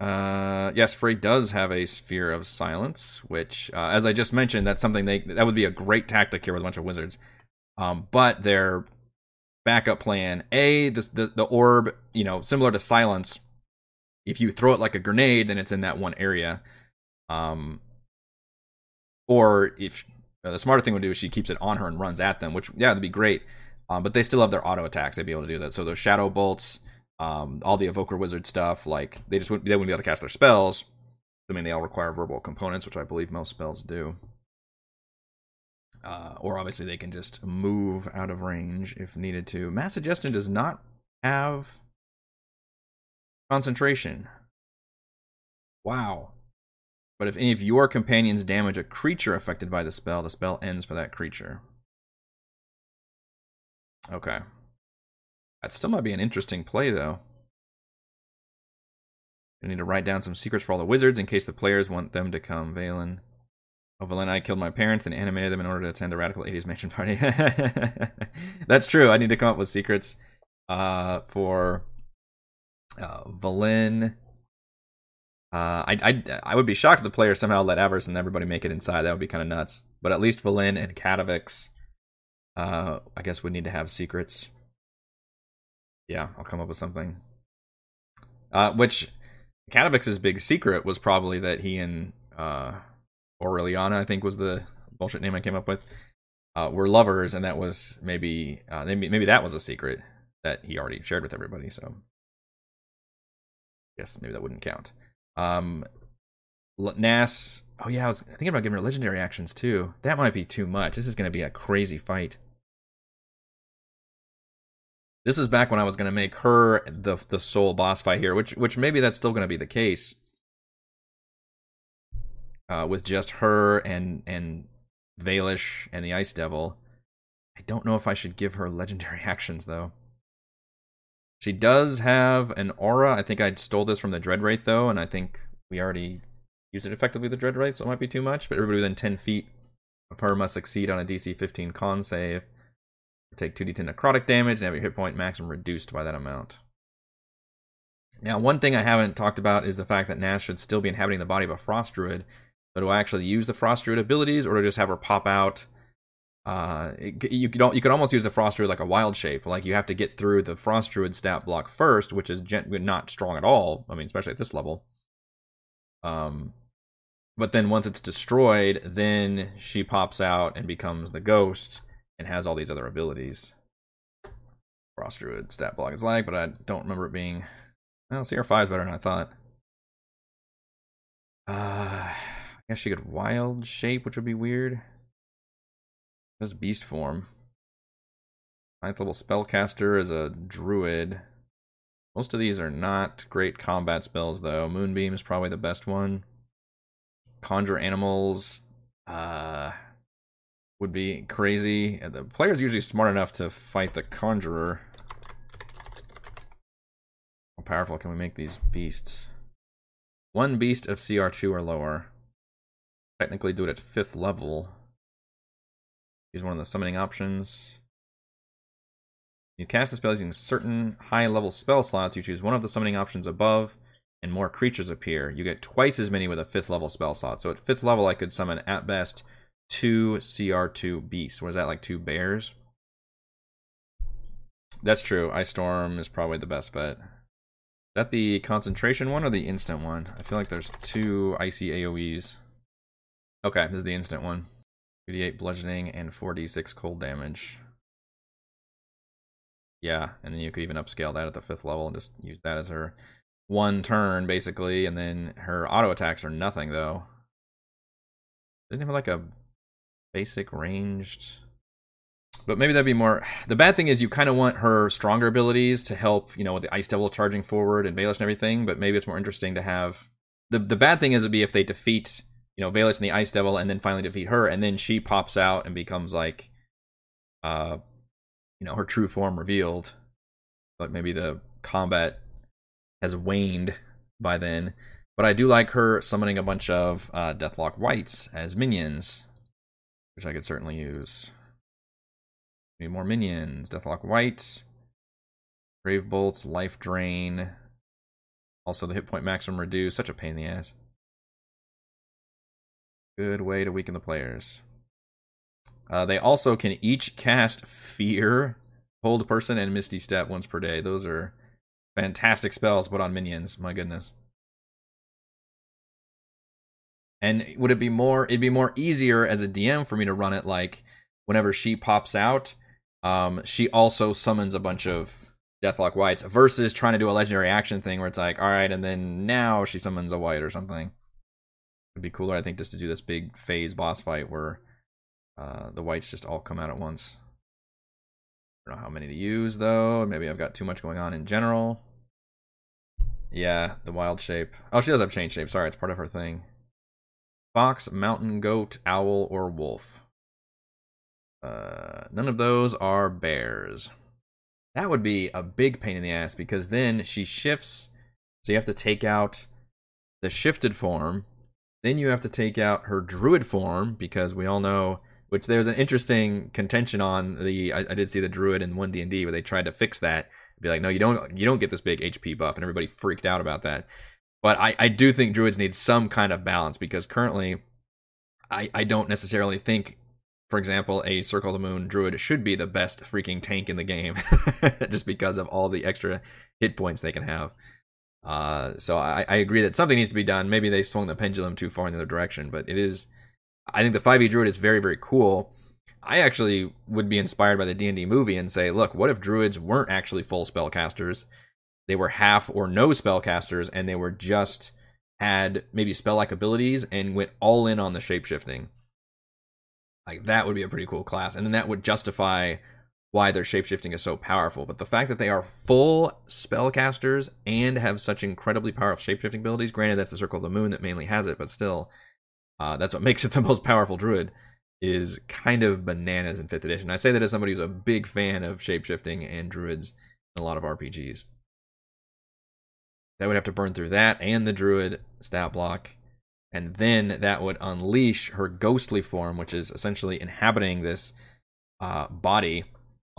Uh, yes, Frey does have a sphere of silence, which, uh, as I just mentioned, that's something they that would be a great tactic here with a bunch of wizards. Um, but their backup plan, a this the the orb, you know, similar to silence. If you throw it like a grenade, then it's in that one area. Um, or if uh, the smarter thing would do is she keeps it on her and runs at them, which yeah, that'd be great. Um, but they still have their auto attacks; they'd be able to do that. So those shadow bolts, um, all the evoker wizard stuff, like they just wouldn't, they wouldn't be able to cast their spells. I mean, they all require verbal components, which I believe most spells do. Uh, or obviously they can just move out of range if needed to. Mass suggestion does not have Concentration. Wow. But if any of your companions damage a creature affected by the spell, the spell ends for that creature. Okay. That still might be an interesting play, though. I need to write down some secrets for all the wizards in case the players want them to come. Valen. Oh, Valen, I killed my parents and animated them in order to attend the Radical 80s Mansion Party. That's true. I need to come up with secrets uh, for uh, Valen. Uh, I, I I would be shocked if the player somehow let Avarice and everybody make it inside. That would be kind of nuts. But at least Valin and Katavix, uh, I guess would need to have secrets. Yeah, I'll come up with something. Uh, which Katavix's big secret was probably that he and uh, Aureliana, I think was the bullshit name I came up with, uh, were lovers, and that was maybe uh, maybe maybe that was a secret that he already shared with everybody. So, I guess maybe that wouldn't count. Um, Nass. Oh yeah, I was thinking about giving her legendary actions too. That might be too much. This is going to be a crazy fight. This is back when I was going to make her the the sole boss fight here, which which maybe that's still going to be the case. Uh, with just her and and Valish and the Ice Devil. I don't know if I should give her legendary actions though. She does have an aura. I think I stole this from the Dread Wraith though, and I think we already used it effectively with the Dread Wraith, so it might be too much. But everybody within 10 feet of her must succeed on a DC 15 con save. Take 2d10 necrotic damage and have your hit point maximum reduced by that amount. Now, one thing I haven't talked about is the fact that Nass should still be inhabiting the body of a Frost Druid. But do I actually use the Frost Druid abilities, or do I just have her pop out? Uh, it, you could you could almost use the Frost Druid like a wild shape. Like you have to get through the Frost Druid stat block first, which is gen- not strong at all. I mean, especially at this level. Um, but then once it's destroyed, then she pops out and becomes the ghost and has all these other abilities. Frost Druid stat block is like, but I don't remember it being. Well, CR5 is better than I thought. Uh, I guess she could wild shape, which would be weird. Does beast form. Ninth level spellcaster is a druid. Most of these are not great combat spells, though. Moonbeam is probably the best one. Conjure animals uh, would be crazy. The player's usually smart enough to fight the conjurer. How powerful can we make these beasts? One beast of CR2 or lower. Technically do it at fifth level. Use one of the summoning options. You cast the spell using certain high level spell slots. You choose one of the summoning options above, and more creatures appear. You get twice as many with a fifth level spell slot. So at fifth level, I could summon at best two CR2 beasts. Was that like two bears? That's true. Ice Storm is probably the best bet. Is that the concentration one or the instant one? I feel like there's two icy AoEs. Okay, this is the instant one. 2d8 bludgeoning and 4d6 cold damage. Yeah, and then you could even upscale that at the fifth level and just use that as her one turn, basically, and then her auto attacks are nothing, though. Doesn't have like a basic ranged. But maybe that'd be more. The bad thing is you kind of want her stronger abilities to help, you know, with the Ice Devil charging forward and Baelish and everything. But maybe it's more interesting to have. The the bad thing is it'd be if they defeat, you know, Baelish and the Ice Devil, and then finally defeat her, and then she pops out and becomes like, uh, you know, her true form revealed. But maybe the combat has waned by then. But I do like her summoning a bunch of uh, Deathlock Wights as minions, which I could certainly use. Need more minions. Deathlock Wights, Grave Bolts, Life Drain. Also, the hit point maximum reduced. Such a pain in the ass. Good way to weaken the players. Uh, they also can each cast Fear, Hold Person, and Misty Step once per day. Those are fantastic spells, but on minions. My goodness. And would it be more? It'd be more easier as a DM for me to run it like whenever she pops out, um, she also summons a bunch of Deathlock Wights versus trying to do a legendary action thing where it's like, all right, and then now she summons a Wight or something. It'd be cooler, I think, just to do this big phase boss fight where uh, the wights just all come out at once. I don't know how many to use though. Maybe I've got too much going on in general. Yeah, the wild shape. Oh, she does have change shape. Sorry, it's part of her thing. Fox, mountain goat, owl, or wolf. Uh, none of those are bears. That would be a big pain in the ass because then she shifts. So you have to take out the shifted form. Then you have to take out her druid form because we all know, which there's an interesting contention on the. I, I did see the druid in one D and D where they tried to fix that. Be like, no, you don't. You don't get this big HP buff, and everybody freaked out about that. But I, I do think druids need some kind of balance because currently, I, I don't necessarily think for example, a Circle of the Moon Druid should be the best freaking tank in the game, just because of all the extra hit points they can have. Uh, so I, I, agree that something needs to be done. Maybe they swung the pendulum too far in the other direction, but it is. I think the 5e Druid is very very cool. I actually would be inspired by the D and D movie and say, look, what if Druids weren't actually full spellcasters? They were half or no spellcasters, and they were just had maybe spell like abilities and went all in on the shapeshifting like that would be a pretty cool class, and then that would justify why their shapeshifting is so powerful. But the fact that they are full spellcasters and have such incredibly powerful shapeshifting abilities, granted that's the Circle of the Moon that mainly has it, but still, uh, that's what makes it the most powerful druid. Is kind of bananas in fifth edition. I say that as somebody who's a big fan of shapeshifting and druids in a lot of RPGs. That would have to burn through that and the druid stat block and then that would unleash her ghostly form, which is essentially inhabiting this uh, body.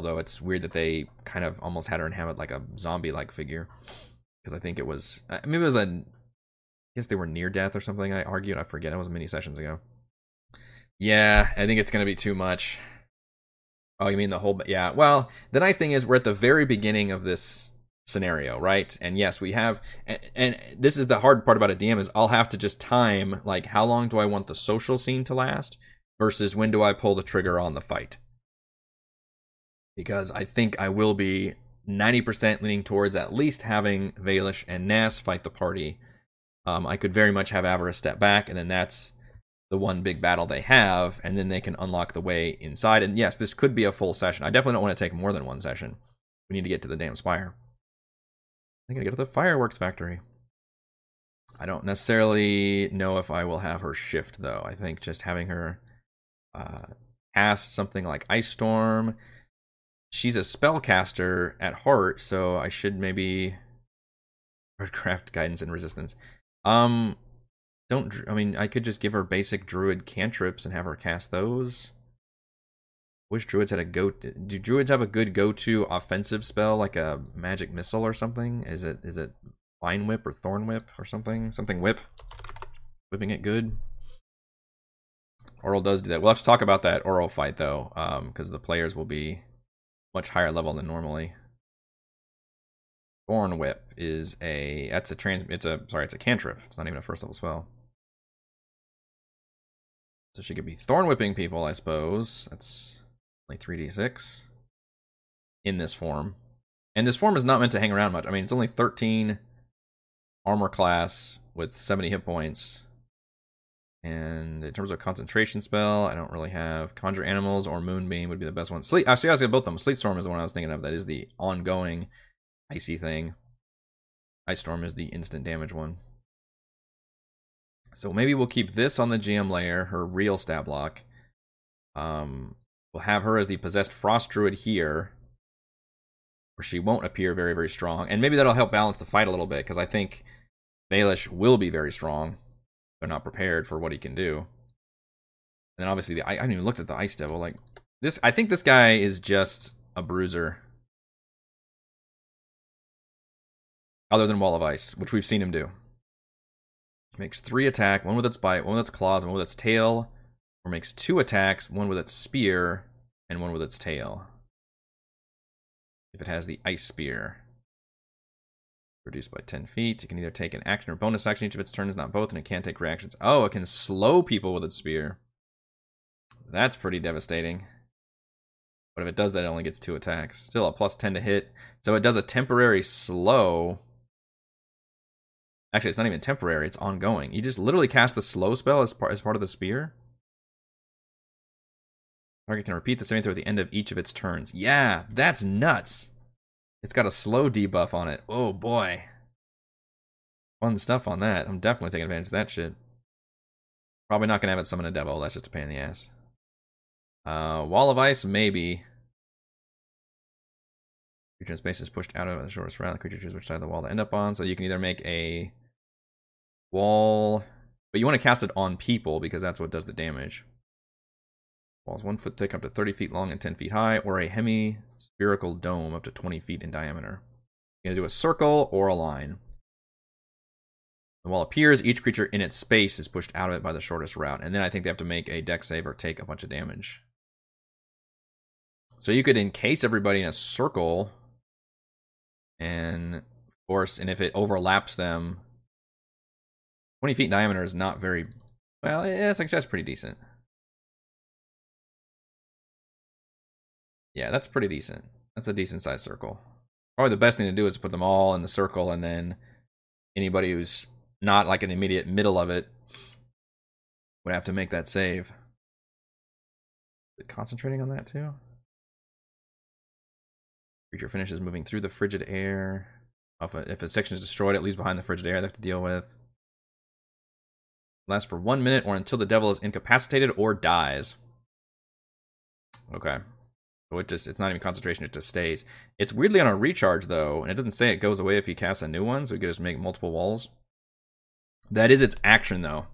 Although it's weird that they kind of almost had her inhabit like a zombie-like figure, because I think it was I maybe it was a, I guess they were near death or something. I argued, I forget. It was many sessions ago. Yeah, I think it's gonna be too much. Oh, you mean the whole? Yeah. Well, the nice thing is we're at the very beginning of this scenario, right? And yes, we have, and, and, this is the hard part about a DM is I'll have to just time like how long do I want the social scene to last versus when do I pull the trigger on the fight? Because I think I will be 90% leaning towards at least having Vaelish and Nass fight the party. Um, I could very much have Avarice step back, and then that's the one big battle they have, and then they can unlock the way inside. And yes, this could be a full session. I definitely don't want to take more than one session. We need to get to the damn spire. I'm gonna go to the fireworks factory. I don't necessarily know if I will have her shift though. I think just having her uh, cast something like Ice Storm. She's a spellcaster at heart, so I should maybe craft guidance and resistance. Um, don't I mean I could just give her basic druid cantrips and have her cast those. Wish druids had a go. Do druids have a good go-to offensive spell like a magic missile or something? Is it is it vine whip or thorn whip or something? Something whip, whipping it good. Auril does do that. We'll have to talk about that Auril fight though, because um, the players will be much higher level than normally. Thorn whip is a that's a trans. It's a sorry, it's a cantrip. It's not even a first level spell. So she could be thorn whipping people, I suppose. That's like 3d6 in this form. And this form is not meant to hang around much. I mean, it's only 13 armor class with 70 hit points. And in terms of concentration spell, I don't really have Conjure Animals or Moonbeam would be the best one. Sleep, actually, I was gonna both them. Sleet Storm is the one I was thinking of. That is the ongoing icy thing. Ice Storm is the instant damage one. So maybe we'll keep this on the GM layer, her real stat block. Um, We'll have her as the possessed frost druid here, where she won't appear very, very strong. And maybe that'll help balance the fight a little bit, because I think Vaelish will be very strong. They're not prepared for what he can do. And then obviously, the, I, I haven't even looked at the Ice Devil. Like, this, I think this guy is just a bruiser. Other than Wall of Ice, which we've seen him do. Makes three attack, one with its bite, one with its claws, one with its tail, or makes two attacks, one with its spear and one with its tail. If it has the ice spear. Reduced by 10 feet. It can either take an action or bonus action each of its turns, not both, and it can't take reactions. Oh, it can slow people with its spear. That's pretty devastating. But if it does that, it only gets two attacks. Still a plus 10 to hit. So it does a temporary slow. Actually, it's not even temporary, it's ongoing. You just literally cast the slow spell as part, as part of the spear? Target can repeat the saving throw at the end of each of its turns. Yeah, that's nuts. It's got a slow debuff on it. Oh boy. fun stuff on that. I'm definitely taking advantage of that shit. Probably not gonna have it summon a devil. That's just a pain in the ass. Uh, Wall of Ice, maybe. Creature in space is pushed out of the shortest route. The creature chooses which side of the wall to end up on. So you can either make a wall, but you want to cast it on people because that's what does the damage. Walls one foot thick, up to 30 feet long and 10 feet high, or a hemispherical dome up to 20 feet in diameter. You can do a circle or a line. The wall appears, each creature in its space is pushed out of it by the shortest route, and then I think they have to make a dex save or take a bunch of damage. So you could encase everybody in a circle and force, and if it overlaps them, 20 feet in diameter is not very well. That's actually that's pretty decent. Yeah, that's pretty decent. That's a decent sized circle. Probably the best thing to do is to put them all in the circle, and then anybody who's not like an immediate middle of it would have to make that save. Concentrating on that too. Creature finishes moving through the frigid air. Oh, a, if a section is destroyed, it leaves behind the frigid air they have to deal with. Lasts for one minute or until the devil is incapacitated or dies. Okay. So it just it's not even concentration, it just stays. It's weirdly on a recharge though, and it doesn't say it goes away if you cast a new one, so we could just make multiple walls. That is its action though.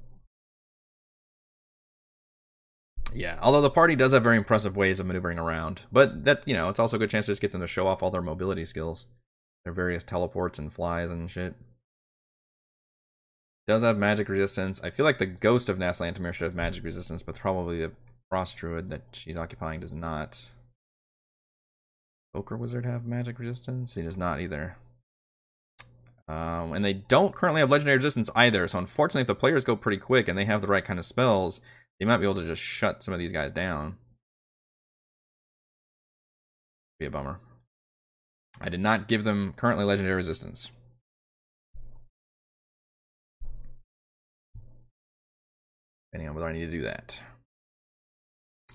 Yeah, although the party does have very impressive ways of maneuvering around. But that, you know, it's also a good chance to just get them to show off all their mobility skills. Their various teleports and flies and shit. Does have magic resistance. I feel like the ghost of Nass Lantomir should have magic resistance, but probably the Frost Druid that she's occupying does not. Evoker Wizard have magic resistance? He does not either. Um, and they don't currently have legendary resistance either, so unfortunately if the players go pretty quick and they have the right kind of spells, they might be able to just shut some of these guys down. Be a bummer. I did not give them currently legendary resistance. Depending on whether I need to do that.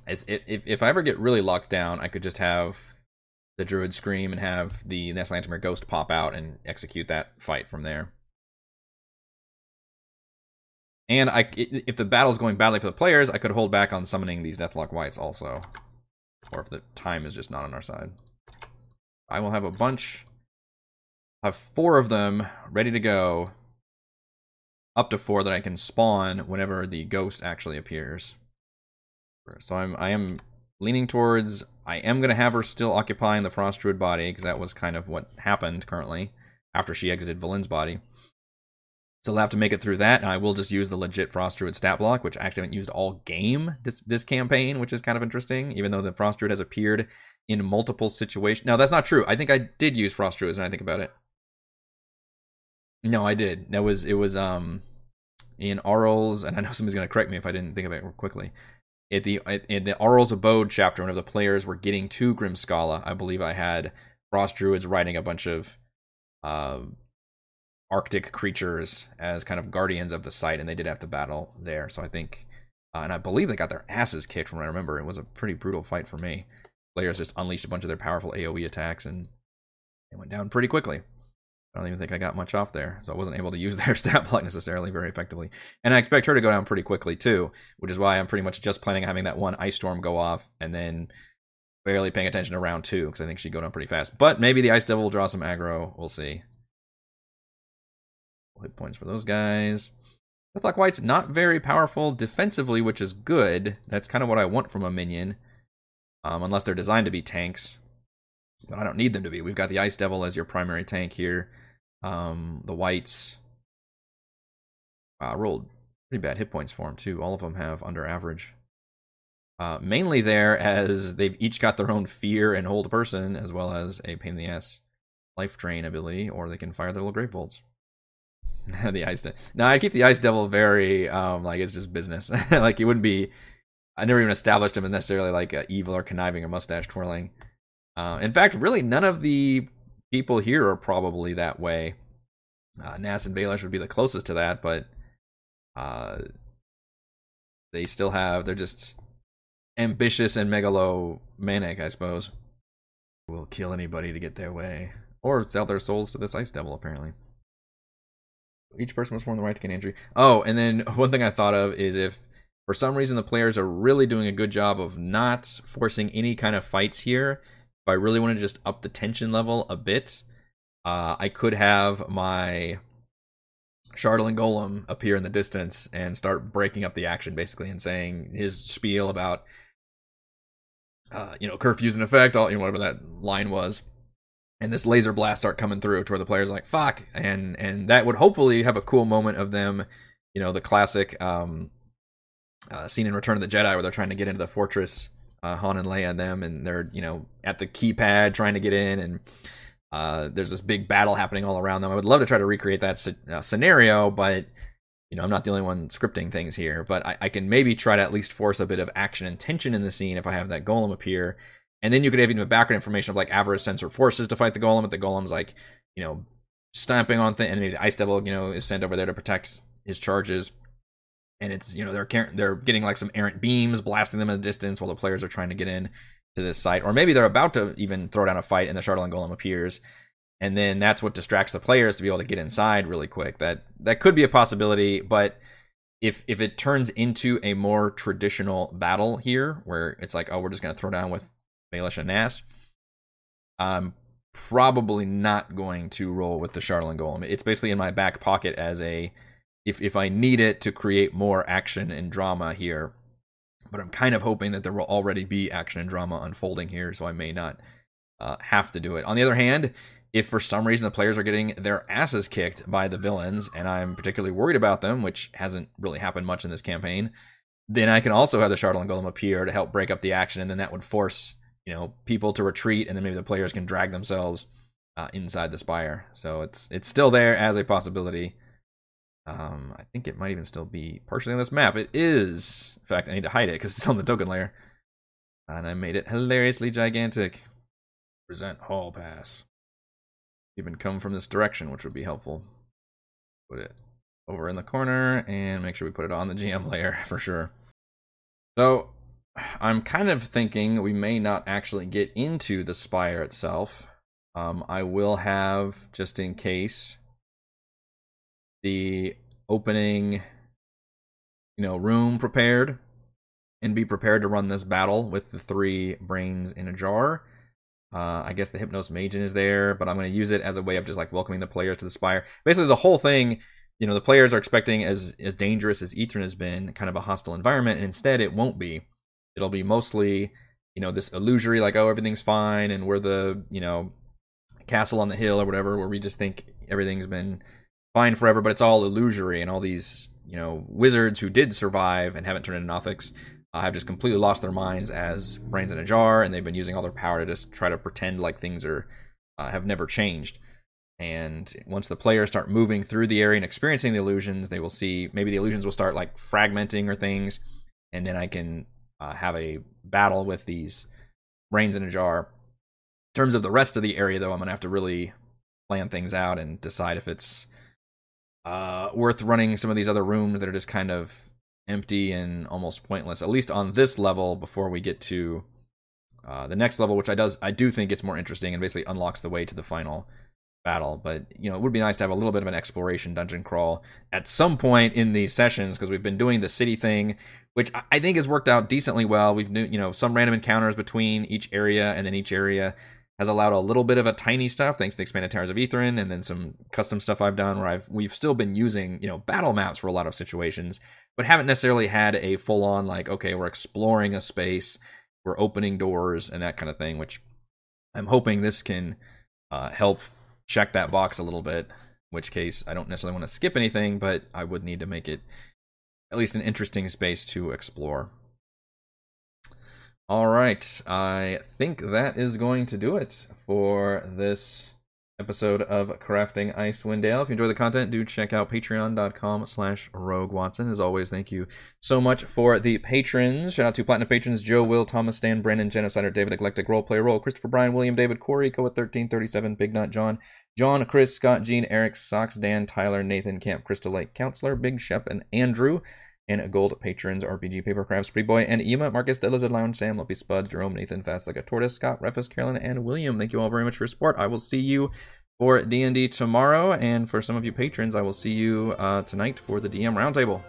As if, if I ever get really locked down, I could just have the Druid scream and have the Lantomir Ghost pop out and execute that fight from there. And I, if the battle's going badly for the players, I could hold back on summoning these Deathlock Wights also. Or if the time is just not on our side. I will have a bunch, have four of them ready to go. Up to four that I can spawn whenever the ghost actually appears. So I'm, I am leaning towards, I am going to have her still occupying the Frost Druid body, because that was kind of what happened currently after she exited Valin's body. So they'll have to make it through that, and I will just use the legit Frost Druid stat block, which I actually haven't used all game this, this campaign, which is kind of interesting, even though the Frost Druid has appeared in multiple situations. No, that's not true. I think I did use Frost Druids when I think about it. No, I did. That was it was um in Auril's, and I know somebody's gonna correct me if I didn't think of it quickly. At the in the Auril's Abode chapter, whenever the players were getting to Grimskalle, I believe I had Frost Druids riding a bunch of uh, Arctic creatures as kind of guardians of the site, and they did have to battle there. So I think, uh, and I believe they got their asses kicked from what I remember. It was a pretty brutal fight for me. Players just unleashed a bunch of their powerful AoE attacks, and they went down pretty quickly. I don't even think I got much off there, so I wasn't able to use their stat block necessarily very effectively. And I expect her to go down pretty quickly too, which is why I'm pretty much just planning on having that one ice storm go off, and then barely paying attention to round two because I think she'd go down pretty fast. But maybe the ice devil will draw some aggro. We'll see hit points for those guys. Deathlock Wight's not very powerful defensively, which is good. That's kind of what I want from a minion. Um, unless they're designed to be tanks. But I don't need them to be. We've got the Ice Devil as your primary tank here. Um, the wights Wow, rolled pretty bad hit points for them, too. All of them have under average. Uh, mainly there as they've each got their own fear and hold person, as well as a pain in the ass life drain ability, or they can fire their little grave bolts. the ice. De- no, I keep the ice devil very um like it's just business. like it wouldn't be. I never even established him as necessarily like uh, evil or conniving or mustache twirling. Uh, in fact, really, none of the people here are probably that way. Uh, Nass and Baelish would be the closest to that, but uh, they still have. They're just ambitious and megalomaniac, I suppose. Will kill anybody to get their way, or sell their souls to this ice devil, apparently. Each person must form the right to gain injury. Oh, and then one thing I thought of is if for some reason the players are really doing a good job of not forcing any kind of fights here, if I really want to just up the tension level a bit, uh, I could have my Shardling Golem appear in the distance and start breaking up the action basically and saying his spiel about uh, you know, curfew's in effect, all you know, whatever that line was. And this laser blast start coming through to where the players like, fuck, and and that would hopefully have a cool moment of them, you know, the classic um uh, scene in Return of the Jedi where they're trying to get into the fortress, uh, Han and Leia and them, and they're, you know, at the keypad trying to get in and uh, there's this big battle happening all around them. I would love to try to recreate that uh, scenario, but you know, I'm not the only one scripting things here. But I, I, can maybe try to at least force a bit of action and tension in the scene if I have that golem appear. And then you could have even background information of like Avarice sends her forces to fight the golem, but the golem's like, you know, stamping on things, and maybe the Ice Devil, you know, is sent over there to protect his charges. And it's you know they're they're getting like some errant beams blasting them in the distance while the players are trying to get in to this site, or maybe they're about to even throw down a fight and the Shardling Golem appears, and then that's what distracts the players to be able to get inside really quick. That that could be a possibility, but if if it turns into a more traditional battle here, where it's like, oh, we're just gonna throw down with Baelish and Nass, I'm probably not going to roll with the Shardling Golem. It's basically in my back pocket as a if if I need it to create more action and drama here, but I'm kind of hoping that there will already be action and drama unfolding here, so I may not uh, have to do it. On the other hand, if for some reason the players are getting their asses kicked by the villains, and I'm particularly worried about them, which hasn't really happened much in this campaign, then I can also have the Shardling Golem appear to help break up the action, and then that would force you know people to retreat, and then maybe the players can drag themselves uh, inside the spire. So it's it's still there as a possibility. Um, I think it might even still be partially on this map. It is. In fact, I need to hide it because it's on the token layer. And I made it hilariously gigantic. Present hall pass. Even come from this direction, which would be helpful. Put it over in the corner and make sure we put it on the GM layer for sure. So I'm kind of thinking we may not actually get into the spire itself. Um, I will have, just in case, the opening you know room prepared and be prepared to run this battle with the three brains in a jar uh, I guess the Hypnos Magen is there, but I'm going to use it as a way of just like welcoming the players to the Spire. Basically, the whole thing, you know, the players are expecting as as dangerous as Ythryn has been, kind of a hostile environment, and instead it won't be. It'll be mostly, you know, this illusory, like oh everything's fine, and we're the you know castle on the hill or whatever, where we just think everything's been fine forever, but it's all illusory, and all these you know wizards who did survive and haven't turned into Nothics uh, have just completely lost their minds as brains in a jar, and they've been using all their power to just try to pretend like things are uh, have never changed. And once the players start moving through the area and experiencing the illusions, they will see maybe the illusions will start like fragmenting or things, and then I can uh, have a battle with these brains in a jar. In terms of the rest of the area, though, I'm gonna have to really plan things out and decide if it's uh, worth running some of these other rooms that are just kind of empty and almost pointless. At least on this level, before we get to uh, the next level, which I does I do think it's more interesting and basically unlocks the way to the final battle. But you know, it would be nice to have a little bit of an exploration dungeon crawl at some point in these sessions because we've been doing the city thing, which I think has worked out decently well. We've you know some random encounters between each area, and then each area has allowed a little bit of a tiny stuff thanks to the expanded towers of Ythryn and then some custom stuff I've done where I've we've still been using you know battle maps for a lot of situations, but haven't necessarily had a full on like okay we're exploring a space, we're opening doors and that kind of thing. Which I'm hoping this can uh, help check that box a little bit. In which case I don't necessarily want to skip anything, but I would need to make it at least an interesting space to explore. All right, I think that is going to do it for this episode of Crafting Icewind Dale. If you enjoy the content, do check out patreon.com slash rogue watson. As always, thank you so much for the patrons. Shout out to platinum patrons Joe, Will, Thomas, Stan, Brandon, Genocider, David, Eclectic, Roleplay, Roll, Christopher, Brian, William, David, Corey, Koa 1337, Big Nut, John, John, Chris, Scott, Gene, Eric, Socks, Dan, Tyler, Nathan, Camp, Crystal Lake, Counselor, Big Shep, and Andrew and gold patrons RPG Papercrafts, Pretty Boy, and Ema, Marcus, the Lizard Lounge, Sam, Lumpy Spuds, Jerome, Nathan, Fast Like a Tortoise, Scott, Refus, Carolyn, and William. Thank you all very much for your support. I will see you for D&D tomorrow, and for some of you patrons, I will see you uh, tonight for the DM Roundtable.